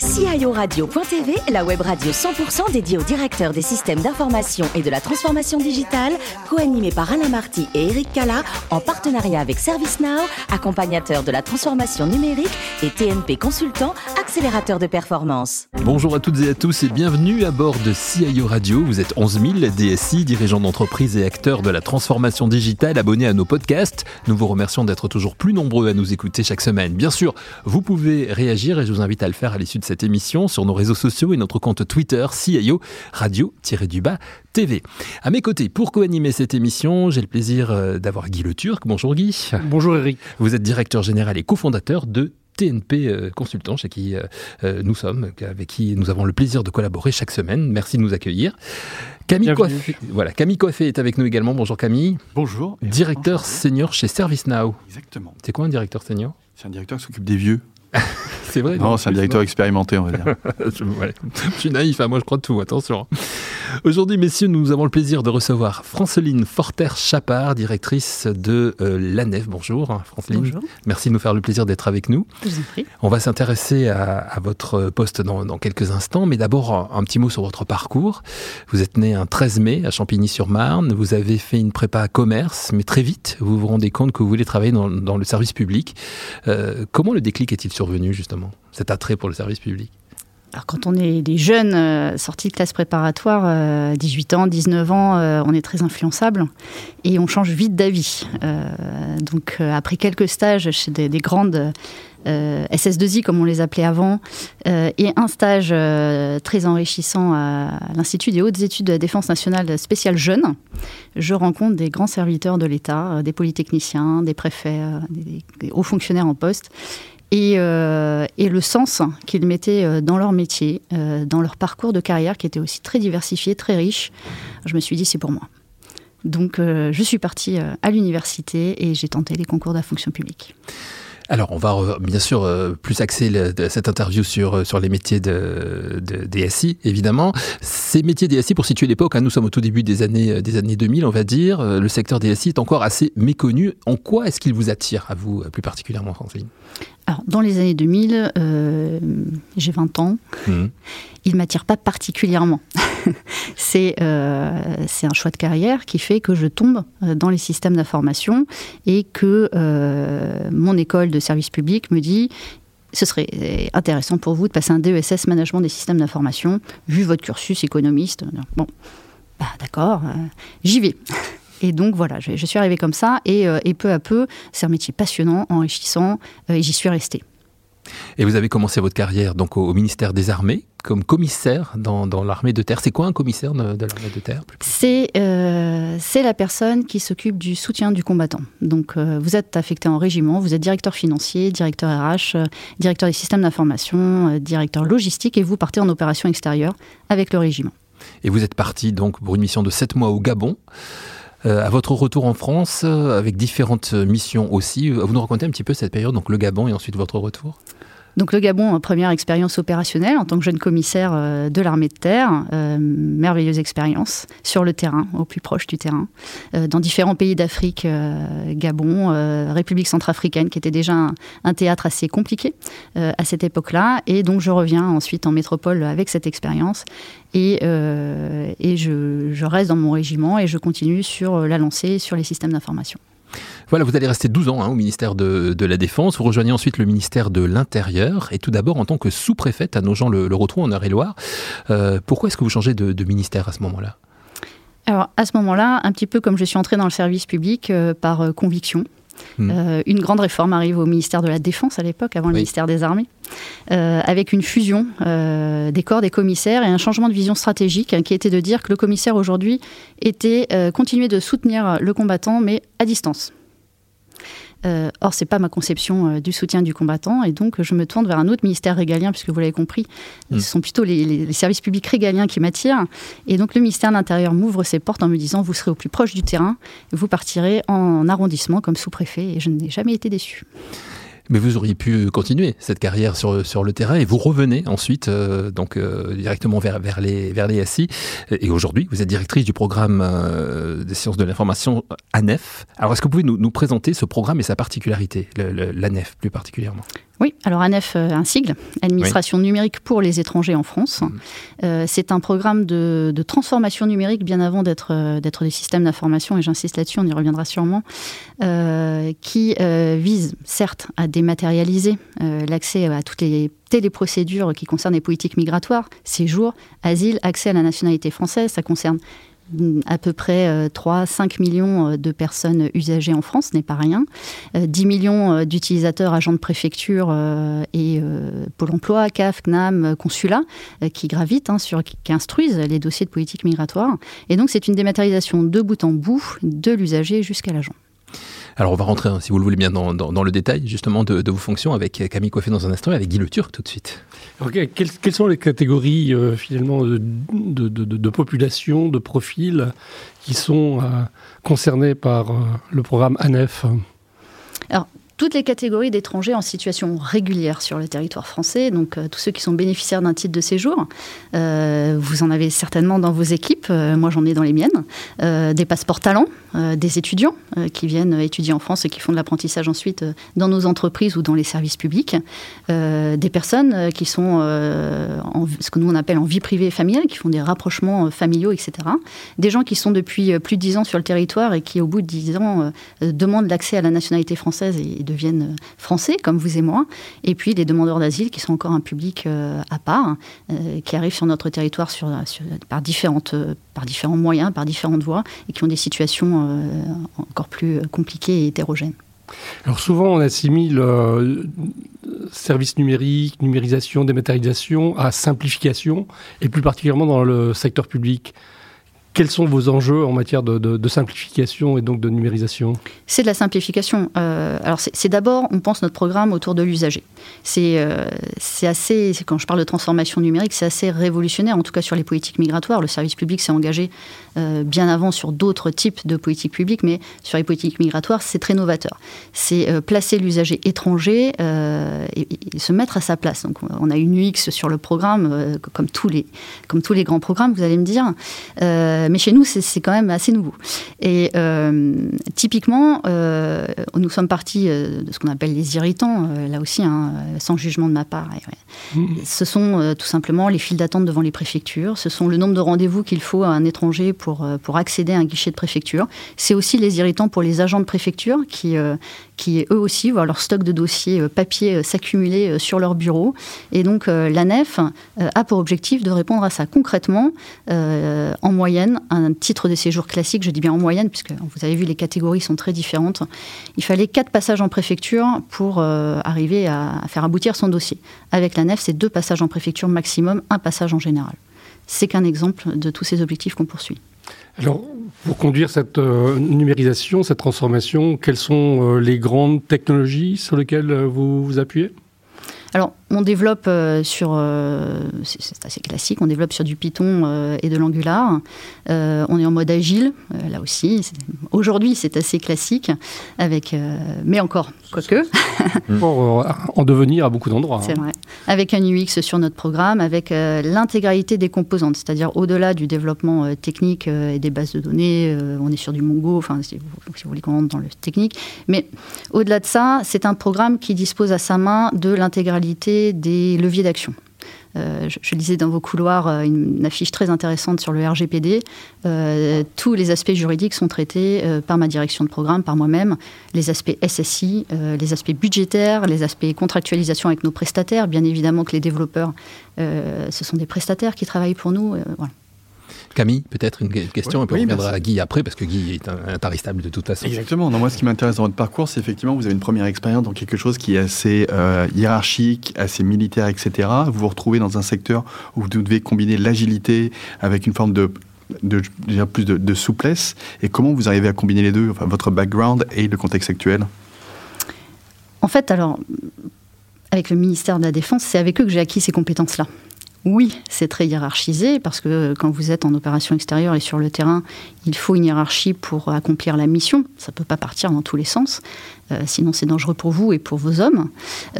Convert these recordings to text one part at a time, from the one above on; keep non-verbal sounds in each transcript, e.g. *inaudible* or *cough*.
guys. CIORadio.tv, la web radio 100% dédiée aux directeurs des systèmes d'information et de la transformation digitale, co-animée par Alain Marty et Eric Cala, en partenariat avec ServiceNow, accompagnateur de la transformation numérique et TNP Consultant, accélérateur de performance. Bonjour à toutes et à tous et bienvenue à bord de CIO Radio. Vous êtes 11 000 DSI, dirigeants d'entreprise et acteurs de la transformation digitale abonnés à nos podcasts. Nous vous remercions d'être toujours plus nombreux à nous écouter chaque semaine. Bien sûr, vous pouvez réagir et je vous invite à le faire à l'issue de cette émission sur nos réseaux sociaux et notre compte Twitter CIO Radio-du-bas TV. À mes côtés, pour co-animer cette émission, j'ai le plaisir euh, d'avoir Guy Le Turc. Bonjour Guy. Bonjour Eric. Vous êtes directeur général et cofondateur de TNP euh, Consultant, chez qui euh, nous sommes, avec qui nous avons le plaisir de collaborer chaque semaine. Merci de nous accueillir. Camille Coiffé, voilà, Camille Coiffé est avec nous également. Bonjour Camille. Bonjour. Directeur senior chez ServiceNow. Exactement. C'est quoi un directeur senior? C'est un directeur qui s'occupe des vieux. C'est vrai. Non, c'est un directeur expérimenté, on va dire. *laughs* je, je, suis naïf, hein, moi je crois de tout, attention. Aujourd'hui, messieurs, nous avons le plaisir de recevoir Franceline Forter-Chapard, directrice de euh, l'ANEF. Bonjour, hein, Franceline. Bonjour. Merci de nous faire le plaisir d'être avec nous. Je vous en prie. On va s'intéresser à, à, votre poste dans, dans, quelques instants, mais d'abord un, un, petit mot sur votre parcours. Vous êtes né un 13 mai à Champigny-sur-Marne. Vous avez fait une prépa à commerce, mais très vite, vous vous rendez compte que vous voulez travailler dans, dans le service public. Euh, comment le déclic est-il survenu, justement, cet attrait pour le service public? Quand on est des jeunes euh, sortis de classe préparatoire, euh, 18 ans, 19 ans, euh, on est très influençable et on change vite d'avis. Euh, donc après quelques stages chez des, des grandes SS2I comme on les appelait avant, et un stage très enrichissant à l'Institut des hautes études de la défense nationale spéciale jeune, je rencontre des grands serviteurs de l'État, des polytechniciens, des préfets, des hauts fonctionnaires en poste et, euh, et, le sens qu'ils mettaient dans leur métier, euh, dans leur parcours de carrière qui était aussi très diversifié, très riche. Je me suis dit, c'est pour moi. Donc, euh, je suis partie à l'université et j'ai tenté les concours de la fonction publique. Alors, on va bien sûr euh, plus axer cette interview sur, euh, sur les métiers de, de, DSI, évidemment. Ces métiers DSI, pour situer l'époque, hein, nous sommes au tout début des années, des années 2000, on va dire. Le secteur DSI est encore assez méconnu. En quoi est-ce qu'il vous attire, à vous, plus particulièrement, Francine? Alors, dans les années 2000, euh, j'ai 20 ans. Mmh. Il ne m'attire pas particulièrement. *laughs* c'est euh, un choix de carrière qui fait que je tombe dans les systèmes d'information et que euh, mon école de service public me dit ce serait intéressant pour vous de passer un DESS management des systèmes d'information, vu votre cursus économiste. Bon, bah, d'accord, j'y vais. *laughs* Et donc voilà, je, je, suis arrivée comme ça, et, euh, et peu à peu, c'est un métier passionnant, enrichissant, euh, et j'y suis restée. Et vous avez commencé votre carrière donc au, au ministère des Armées comme commissaire dans, dans l'armée de terre. C'est quoi un commissaire de, de l'armée de terre C'est euh, la personne qui s'occupe du soutien du combattant. Donc euh, vous êtes affecté en régiment, vous êtes directeur financier, directeur RH, euh, directeur des systèmes d'information, directeur logistique, et vous partez en opération extérieure avec le régiment. Et vous êtes parti donc pour une mission de 7 mois au Gabon. Euh, à votre retour en France, euh, avec différentes missions aussi, vous nous racontez un petit peu cette période, donc le Gabon et ensuite votre retour? Donc le Gabon, première expérience opérationnelle en tant que jeune commissaire euh, de l'armée de terre, euh, merveilleuse expérience sur le terrain, au plus proche du terrain, euh, dans différents pays d'Afrique, Gabon, République centrafricaine, qui était déjà un, théâtre assez compliqué à cette époque-là. Et donc je reviens ensuite en métropole avec cette expérience et, et je reste dans mon régiment et je continue sur la lancée, sur les systèmes d'information. Voilà, vous allez rester 12 ans hein, au ministère de, la Défense. Vous rejoignez ensuite le ministère de l'Intérieur. Et tout d'abord, en tant que sous-préfète à Nogent-le-Rotrou en Eure-et-Loire. Euh, pourquoi est-ce que vous changez de, de ministère à ce moment-là? Alors, à ce moment-là, un petit peu comme je suis entrée dans le service public euh, par euh, conviction. Mmh. Euh, une grande réforme arrive au ministère de la Défense à l'époque, avant oui. le ministère des Armées, euh, avec une fusion euh, des corps des commissaires et un changement de vision stratégique hein, qui était de dire que le commissaire aujourd'hui était continuer de soutenir le combattant, mais à distance. Euh, or, c'est pas ma conception euh, du soutien du combattant, et donc je me tourne vers un autre ministère régalien, puisque vous l'avez compris, mmh. ce sont plutôt les, les, les, services publics régaliens qui m'attirent. Et donc le ministère de l'Intérieur m'ouvre ses portes en me disant vous serez au plus proche du terrain, vous partirez en arrondissement comme sous-préfet, et je n'ai jamais été déçu. Mais vous auriez pu continuer cette carrière sur, sur le terrain et vous revenez ensuite euh, donc euh, directement vers, vers, les, vers les SI. Et aujourd'hui, vous êtes directrice du programme euh, des sciences de l'information ANEF. Alors, est-ce que vous pouvez nous, nous, présenter ce programme et sa particularité, l'ANEF plus particulièrement? Oui, alors ANEF, euh, un sigle, Administration numérique pour les étrangers en France. Mmh. Euh, c'est un programme de, transformation numérique bien avant d'être euh, d'être des systèmes d'information, et j'insiste là-dessus, on y reviendra sûrement, qui vise certes à dématérialiser l'accès à toutes les téléprocédures qui concernent les politiques migratoires, séjour, asile, accès à la nationalité française, ça concerne à peu près 3-5 euh, millions euh, de personnes usagées en France, ce n'est pas rien. 10 euh, millions d'utilisateurs, agents de préfecture et Pôle emploi, CAF, CNAM, consulat, qui gravitent, hein, sur, qui instruisent les dossiers de politique migratoire. Et donc c'est une dématérialisation de bout en bout de l'usager jusqu'à l'agent. Alors on va rentrer, si vous le voulez bien, dans, le détail justement de, vos fonctions avec Camille Coiffé dans un instant et avec Guy Le Turc tout de suite. quelles, sont les catégories euh, finalement de, population, de profils qui sont euh, concernés par euh, le programme ANEF Alors, toutes les catégories d'étrangers en situation régulière sur le territoire français, donc euh, tous ceux qui sont bénéficiaires d'un titre de séjour. Euh, vous en avez certainement dans vos équipes, euh, moi j'en ai dans les miennes. des passeports talents, des étudiants qui viennent étudier en France et qui font de l'apprentissage ensuite dans nos entreprises ou dans les services publics. des personnes qui sont en, ce que nous on appelle en vie privée et familiale, qui font des rapprochements familiaux, etc. Des gens qui sont depuis plus de dix ans sur le territoire et qui au bout de dix ans demandent l'accès à la nationalité française deviennent français, comme vous et moi, et puis les demandeurs d'asile qui sont encore un public euh, à part, euh, qui arrivent sur notre territoire par, différentes, par différents moyens, par différentes voies, et qui ont des situations euh, encore plus compliquées et hétérogènes. Alors souvent on assimile service numérique, numérisation, dématérialisation à simplification, et plus particulièrement dans le secteur public. Quels sont vos enjeux en matière de, simplification et donc de numérisation C'est de la simplification. Euh, alors c'est d'abord, on pense notre programme autour de l'usager. C'est euh, assez, quand je parle de transformation numérique, c'est assez révolutionnaire, en tout cas sur les politiques migratoires. Le service public s'est engagé euh, bien avant sur d'autres types de politiques publiques, mais sur les politiques migratoires, c'est très novateur. C'est placer l'usager étranger et, se mettre à sa place. Donc on a une UX sur le programme, comme, tous les, comme tous les grands programmes, vous allez me dire. Mais chez nous, c'est quand même assez nouveau. Et euh, typiquement, euh, nous sommes partis de ce qu'on appelle les irritants, là aussi, hein, sans jugement de ma part. Mmh. Ce sont tout simplement les files d'attente devant les préfectures, ce sont le nombre de rendez-vous qu'il faut à un étranger pour, pour accéder à un guichet de préfecture. C'est aussi les irritants pour les agents de préfecture qui, qui eux aussi voient leur stock de dossiers papier s'accumuler sur leur bureau. Et donc la NEF a pour objectif de répondre à ça concrètement, en moyenne un titre de séjour classique, je dis bien en moyenne, puisque vous avez vu, les catégories sont très différentes. Il fallait quatre passages en préfecture pour euh, arriver à, faire aboutir son dossier. Avec la nef, c'est deux passages en préfecture maximum, un passage en général. C'est qu'un exemple de tous ces objectifs qu'on poursuit. Alors, pour conduire cette euh, numérisation, cette transformation, quelles sont euh, les grandes technologies sur lesquelles vous vous appuyez? Alors, on développe euh, sur, euh, c'est assez classique, on développe sur du Python euh, et de l'Angular. on est en mode agile, là aussi. Aujourd'hui, c'est assez classique, avec, mais encore, quoique. *laughs* en devenir à beaucoup d'endroits. C'est hein. vrai. Avec un UX sur notre programme, avec l'intégralité des composantes, c'est-à-dire au-delà du développement technique et des bases de données, on est sur du Mongo, enfin, si vous, si vous voulez qu'on rentre dans le technique. Mais au-delà de ça, c'est un programme qui dispose à sa main de l'intégralité des leviers d'action. Euh, je, lisais dans vos couloirs euh, une, affiche très intéressante sur le RGPD. Euh, tous les aspects juridiques sont traités par ma direction de programme, par moi-même. Les aspects SSI, les aspects budgétaires, les aspects contractualisation avec nos prestataires. Bien évidemment que les développeurs, ce sont des prestataires qui travaillent pour nous. voilà. Camille, peut-être une question, et puis on reviendra à Guy après, parce que Guy est intarissable de toute façon. Exactement. moi, ce qui m'intéresse dans votre parcours, c'est effectivement, vous avez une première expérience dans quelque chose qui est assez euh, hiérarchique, assez militaire, etc. Vous vous retrouvez dans un secteur où vous devez combiner l'agilité avec une forme de de, plus de, souplesse et comment vous arrivez à combiner les deux, enfin, votre background et le contexte actuel? En fait, alors, avec le ministère de la Défense, c'est avec eux que j'ai acquis ces compétences-là. Oui, c'est très hiérarchisé parce que quand vous êtes en opération extérieure et sur le terrain, il faut une hiérarchie pour accomplir la mission. Ça ne peut pas partir dans tous les sens, euh, sinon c'est dangereux pour vous et pour vos hommes.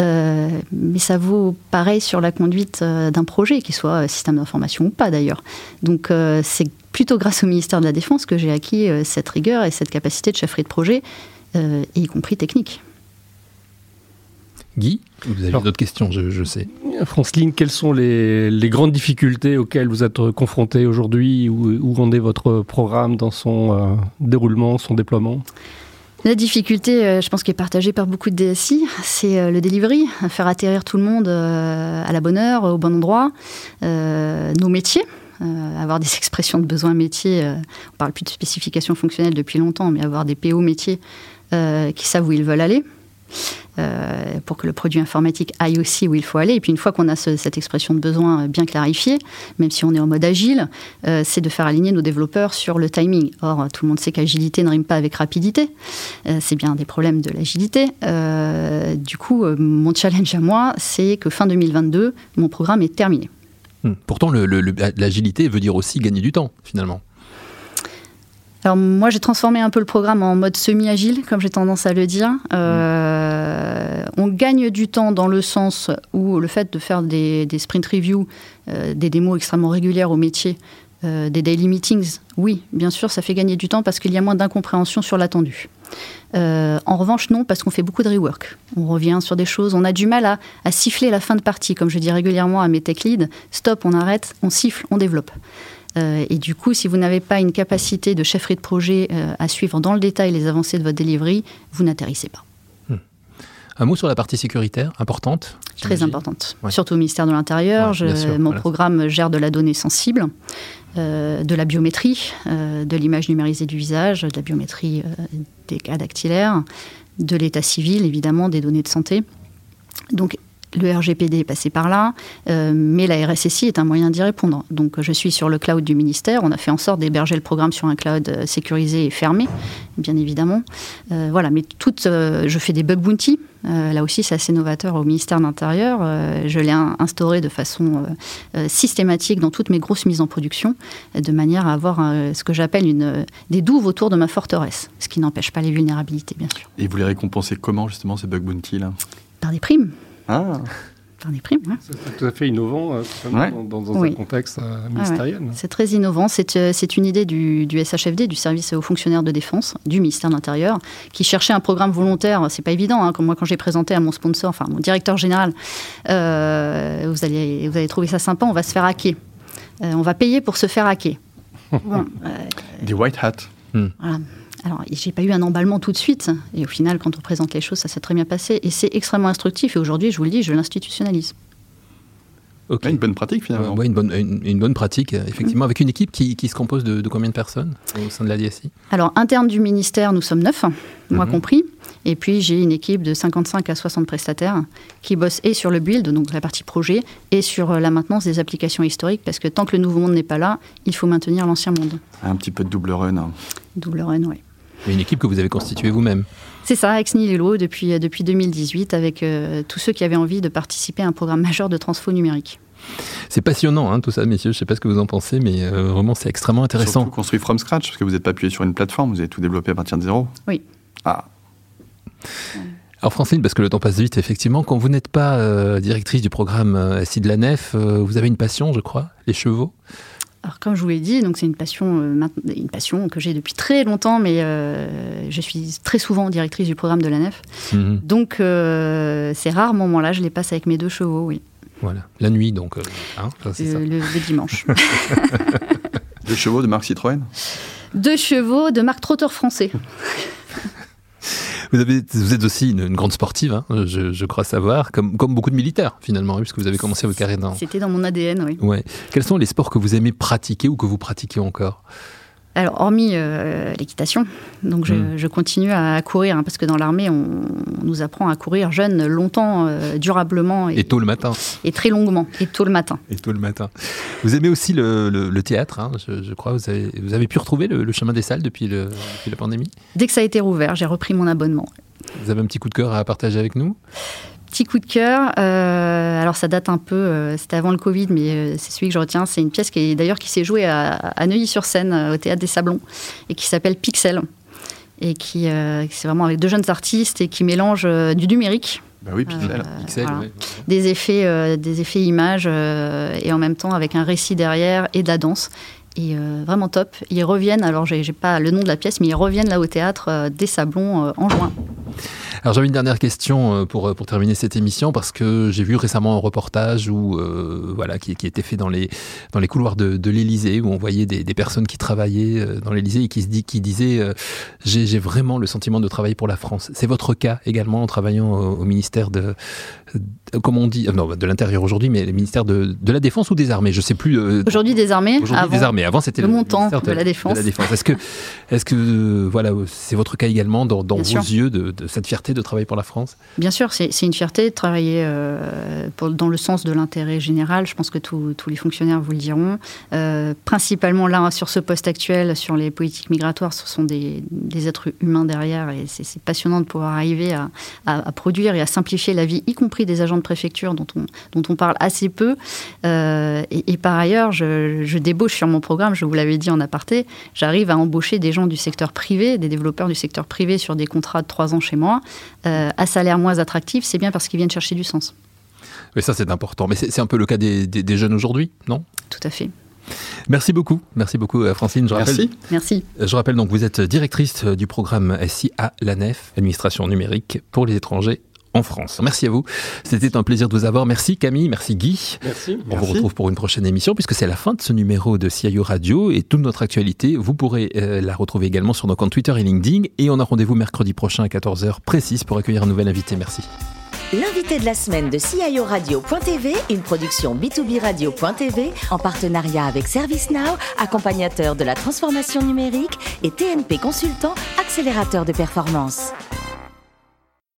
Euh, mais ça vaut pareil sur la conduite euh, d'un projet, qu'il soit système d'information ou pas d'ailleurs. Donc c'est plutôt grâce au ministère de la Défense que j'ai acquis cette rigueur et cette capacité de chefferie de projet, y compris technique. Guy, vous avez d'autres questions, je, sais. Franceline, quelles sont les, grandes difficultés auxquelles vous êtes confronté aujourd'hui où, où en est votre programme dans son euh, déroulement, son déploiement? La difficulté, euh, je pense, qui est partagée par beaucoup de DSI, c'est euh, le delivery, faire atterrir tout le monde à la bonne heure, au bon endroit, nos métiers. avoir des *laughs* expressions de besoins métiers, on parle plus de spécifications fonctionnelles depuis longtemps, mais avoir des PO métiers qui savent où ils veulent aller, euh, pour que le produit informatique aille aussi où il faut aller. Et puis une fois qu'on a cette expression de besoin bien clarifiée, même si on est en mode agile, euh, c'est de faire aligner nos développeurs sur le timing. Or, tout le monde sait qu'agilité ne rime pas avec rapidité. Euh, c'est bien des problèmes de l'agilité. du coup, mon challenge à moi, c'est que fin 2022, mon programme est terminé. Hmm. Pourtant, l'agilité veut dire aussi gagner du temps, finalement. Alors moi j'ai transformé un peu le programme en mode semi-agile, comme j'ai tendance à le dire. Euh, on gagne du temps dans le sens où le fait de faire des, sprint reviews, euh, des démos extrêmement régulières au métier, euh, des daily meetings, oui, bien sûr, ça fait gagner du temps parce qu'il y a moins d'incompréhension sur l'attendu. en revanche, non, parce qu'on fait beaucoup de rework. On revient sur des choses, on a du mal à, à siffler la fin de partie, comme je dis régulièrement à mes tech leads. Stop, on arrête, on siffle, on développe. Euh, et du coup, si vous n'avez pas une capacité de chefferie de projet euh, à suivre dans le détail les avancées de votre delivery, vous n'atterrissez pas. Hmm. Un mot sur la partie sécuritaire, importante Très importante, surtout au ministère de l'Intérieur. mon programme gère de la donnée sensible, euh, de la biométrie, de l'image numérisée du visage, de la biométrie des cas dactylaires, de l'état civil, évidemment, des données de santé. Donc le RGPD est passé par là, euh, mais la RSSI est un moyen d'y répondre. Donc je suis sur le cloud du ministère. On a fait en sorte d'héberger le programme sur un cloud euh, sécurisé et fermé, bien évidemment. Euh, voilà, mais tout, je fais des bug bounty. là aussi, c'est assez novateur au ministère de l'Intérieur. je l'ai instauré de façon systématique dans toutes mes grosses mises en production, de manière à avoir ce que j'appelle une, des douves autour de ma forteresse, ce qui n'empêche pas les vulnérabilités, bien sûr. Et vous les récompensez comment, justement, ces bug bounty là? Par des primes. Ah. des primes. C'est tout à fait innovant euh, dans, un contexte euh, ministériel. c'est très innovant. C'est euh, une idée du, SHFD, du service aux fonctionnaires de défense, du ministère de l'Intérieur, qui cherchait un programme volontaire. C'est pas évident. Hein, comme moi, quand j'ai présenté à mon sponsor, enfin mon directeur général, vous, allez, vous allez trouver ça sympa, on va se faire hacker. on va payer pour se faire hacker. *laughs* Des white hats. Hmm. Voilà. Alors, j'ai pas eu un emballement tout de suite. Et au final, quand on présente les choses, ça s'est très bien passé. Et c'est extrêmement instructif. Et aujourd'hui, je vous le dis, je l'institutionnalise. une bonne pratique finalement. une, bonne, une, bonne pratique, effectivement, avec une équipe qui, qui se compose de, combien de personnes au sein de la DSI Alors, interne du ministère, nous sommes neuf, moi mhm. compris. Et puis, j'ai une équipe de 55 à 60 prestataires qui bossent et sur le build, donc la partie projet, et sur euh, la maintenance des applications historiques, parce que tant que le nouveau monde n'est pas là, il faut maintenir l'ancien monde. Un petit peu de double run. Hein. Double run, oui une équipe que vous avez constituée vous-même. C'est ça, ex nihilo depuis, euh, depuis 2018, avec euh, tous ceux qui avaient envie de participer à un programme majeur de transfo numérique. C'est passionnant hein, tout ça, messieurs. Je ne sais pas ce que vous en pensez, mais euh, vraiment c'est extrêmement intéressant. Surtout construit from scratch, parce que vous n'êtes pas appuyé sur une plateforme, vous avez tout développé à partir de zéro. Oui. Ah. Alors Francine, parce que le temps passe vite, effectivement, quand vous n'êtes pas directrice du programme SI de la Nef, vous avez une passion, je crois, les chevaux. Alors, comme je vous l'ai dit, donc c'est une passion, euh, une passion que j'ai depuis très longtemps, mais euh, je suis très souvent directrice du programme de la nef. Mhm. Donc, euh, ces rares moments-là, je les passe avec mes deux chevaux, oui. Voilà, la nuit, donc. Hein, le, le, dimanche. *laughs* *laughs* deux chevaux de marque Citroën? Deux chevaux de marque Trotteur français. Vous, avez, vous êtes aussi une, grande sportive, hein, je, crois savoir, comme, comme beaucoup de militaires finalement, puisque vous avez commencé votre carrière dans... C'était dans mon ADN, oui. Ouais. Quels sont les sports que vous aimez pratiquer ou que vous pratiquez encore? Alors, hormis euh, l'équitation, donc hmm. je, continue à courir, hein, parce que dans l'armée, on, nous apprend à courir jeune, longtemps, euh, durablement. Et, tôt le matin. Et très longuement, et tôt le matin. Et tôt le matin. Vous aimez aussi le, théâtre, hein, je, crois. Vous avez, vous avez pu retrouver le, chemin des salles depuis, depuis la pandémie? Dès que ça a été rouvert, j'ai repris mon abonnement. Vous avez un petit coup de cœur à partager avec nous? Petit coup de cœur. Euh, alors ça date un peu, euh, c'était avant le Covid, mais euh, c'est celui que je retiens. C'est une pièce qui est d'ailleurs qui s'est jouée à, Neuilly-sur-Seine au théâtre des Sablons et qui s'appelle Pixel et qui c'est vraiment avec deux jeunes artistes et qui mélange du numérique. Bah oui, Pixel. Pixel Des effets, des effets images et en même temps avec un récit derrière et de la danse et vraiment top. Ils reviennent, alors j'ai pas le nom de la pièce, mais ils reviennent là au théâtre des Sablons en juin. Alors j'avais une dernière question euh, pour, pour terminer cette émission parce que j'ai vu récemment un reportage où, euh, voilà, qui, qui était fait dans les, dans les couloirs de, de l'Élysée où on voyait des, des, personnes qui travaillaient euh, dans l'Élysée et qui, se dit, qui disaient j'ai vraiment le sentiment de travailler pour la France. C'est votre cas également en travaillant au, au ministère de, de, comment on dit, non, de l'Intérieur aujourd'hui, mais le ministère de, de, la Défense ou des Armées? Je sais plus. aujourd'hui des Armées. Aujourd'hui des Armées. Avant c'était le, le montant de, la Défense. Défense. Est-ce que, est-ce que voilà, c'est votre cas également dans, dans vos sûr. yeux de, de, cette fierté de travailler pour la France Bien sûr, c'est une fierté de travailler euh, dans le sens de l'intérêt général. Je pense que tous les fonctionnaires vous le diront. Euh, principalement là, sur ce poste actuel, sur les politiques migratoires, ce sont des, êtres humains derrière et c'est passionnant de pouvoir arriver à, produire et à simplifier la vie, y compris des agents de préfecture dont on, dont on parle assez peu. Euh, et, par ailleurs, je débauche sur mon programme, je vous l'avais dit en aparté, j'arrive à embaucher des gens du secteur privé, des développeurs du secteur privé sur des contrats de trois ans chez moi, euh, à salaire moins attractif, c'est bien parce qu'ils viennent chercher du sens. Mais ça, c'est important. Mais c'est un peu le cas des, des, des jeunes aujourd'hui, non? Tout à fait. Merci beaucoup, merci beaucoup Francine. Je Merci. Rappelle, Merci. Je rappelle donc vous êtes directrice du programme SI à l'ANEF, administration numérique pour les étrangers en France. Merci à vous. C'était un plaisir de vous avoir. Merci Camille, merci Guy. Merci. On merci. vous retrouve pour une prochaine émission puisque c'est la fin de ce numéro de CIO Radio et toute notre actualité. Vous pourrez euh, la retrouver également sur nos comptes Twitter et LinkedIn. Et on a rendez-vous mercredi prochain à 14h précise pour accueillir un nouvel invité. Merci. L'invité de la semaine de CIO Radio.tv, une production B2B Radio.tv en partenariat avec ServiceNow, accompagnateur de la transformation numérique et TNP Consultant, accélérateur de performance.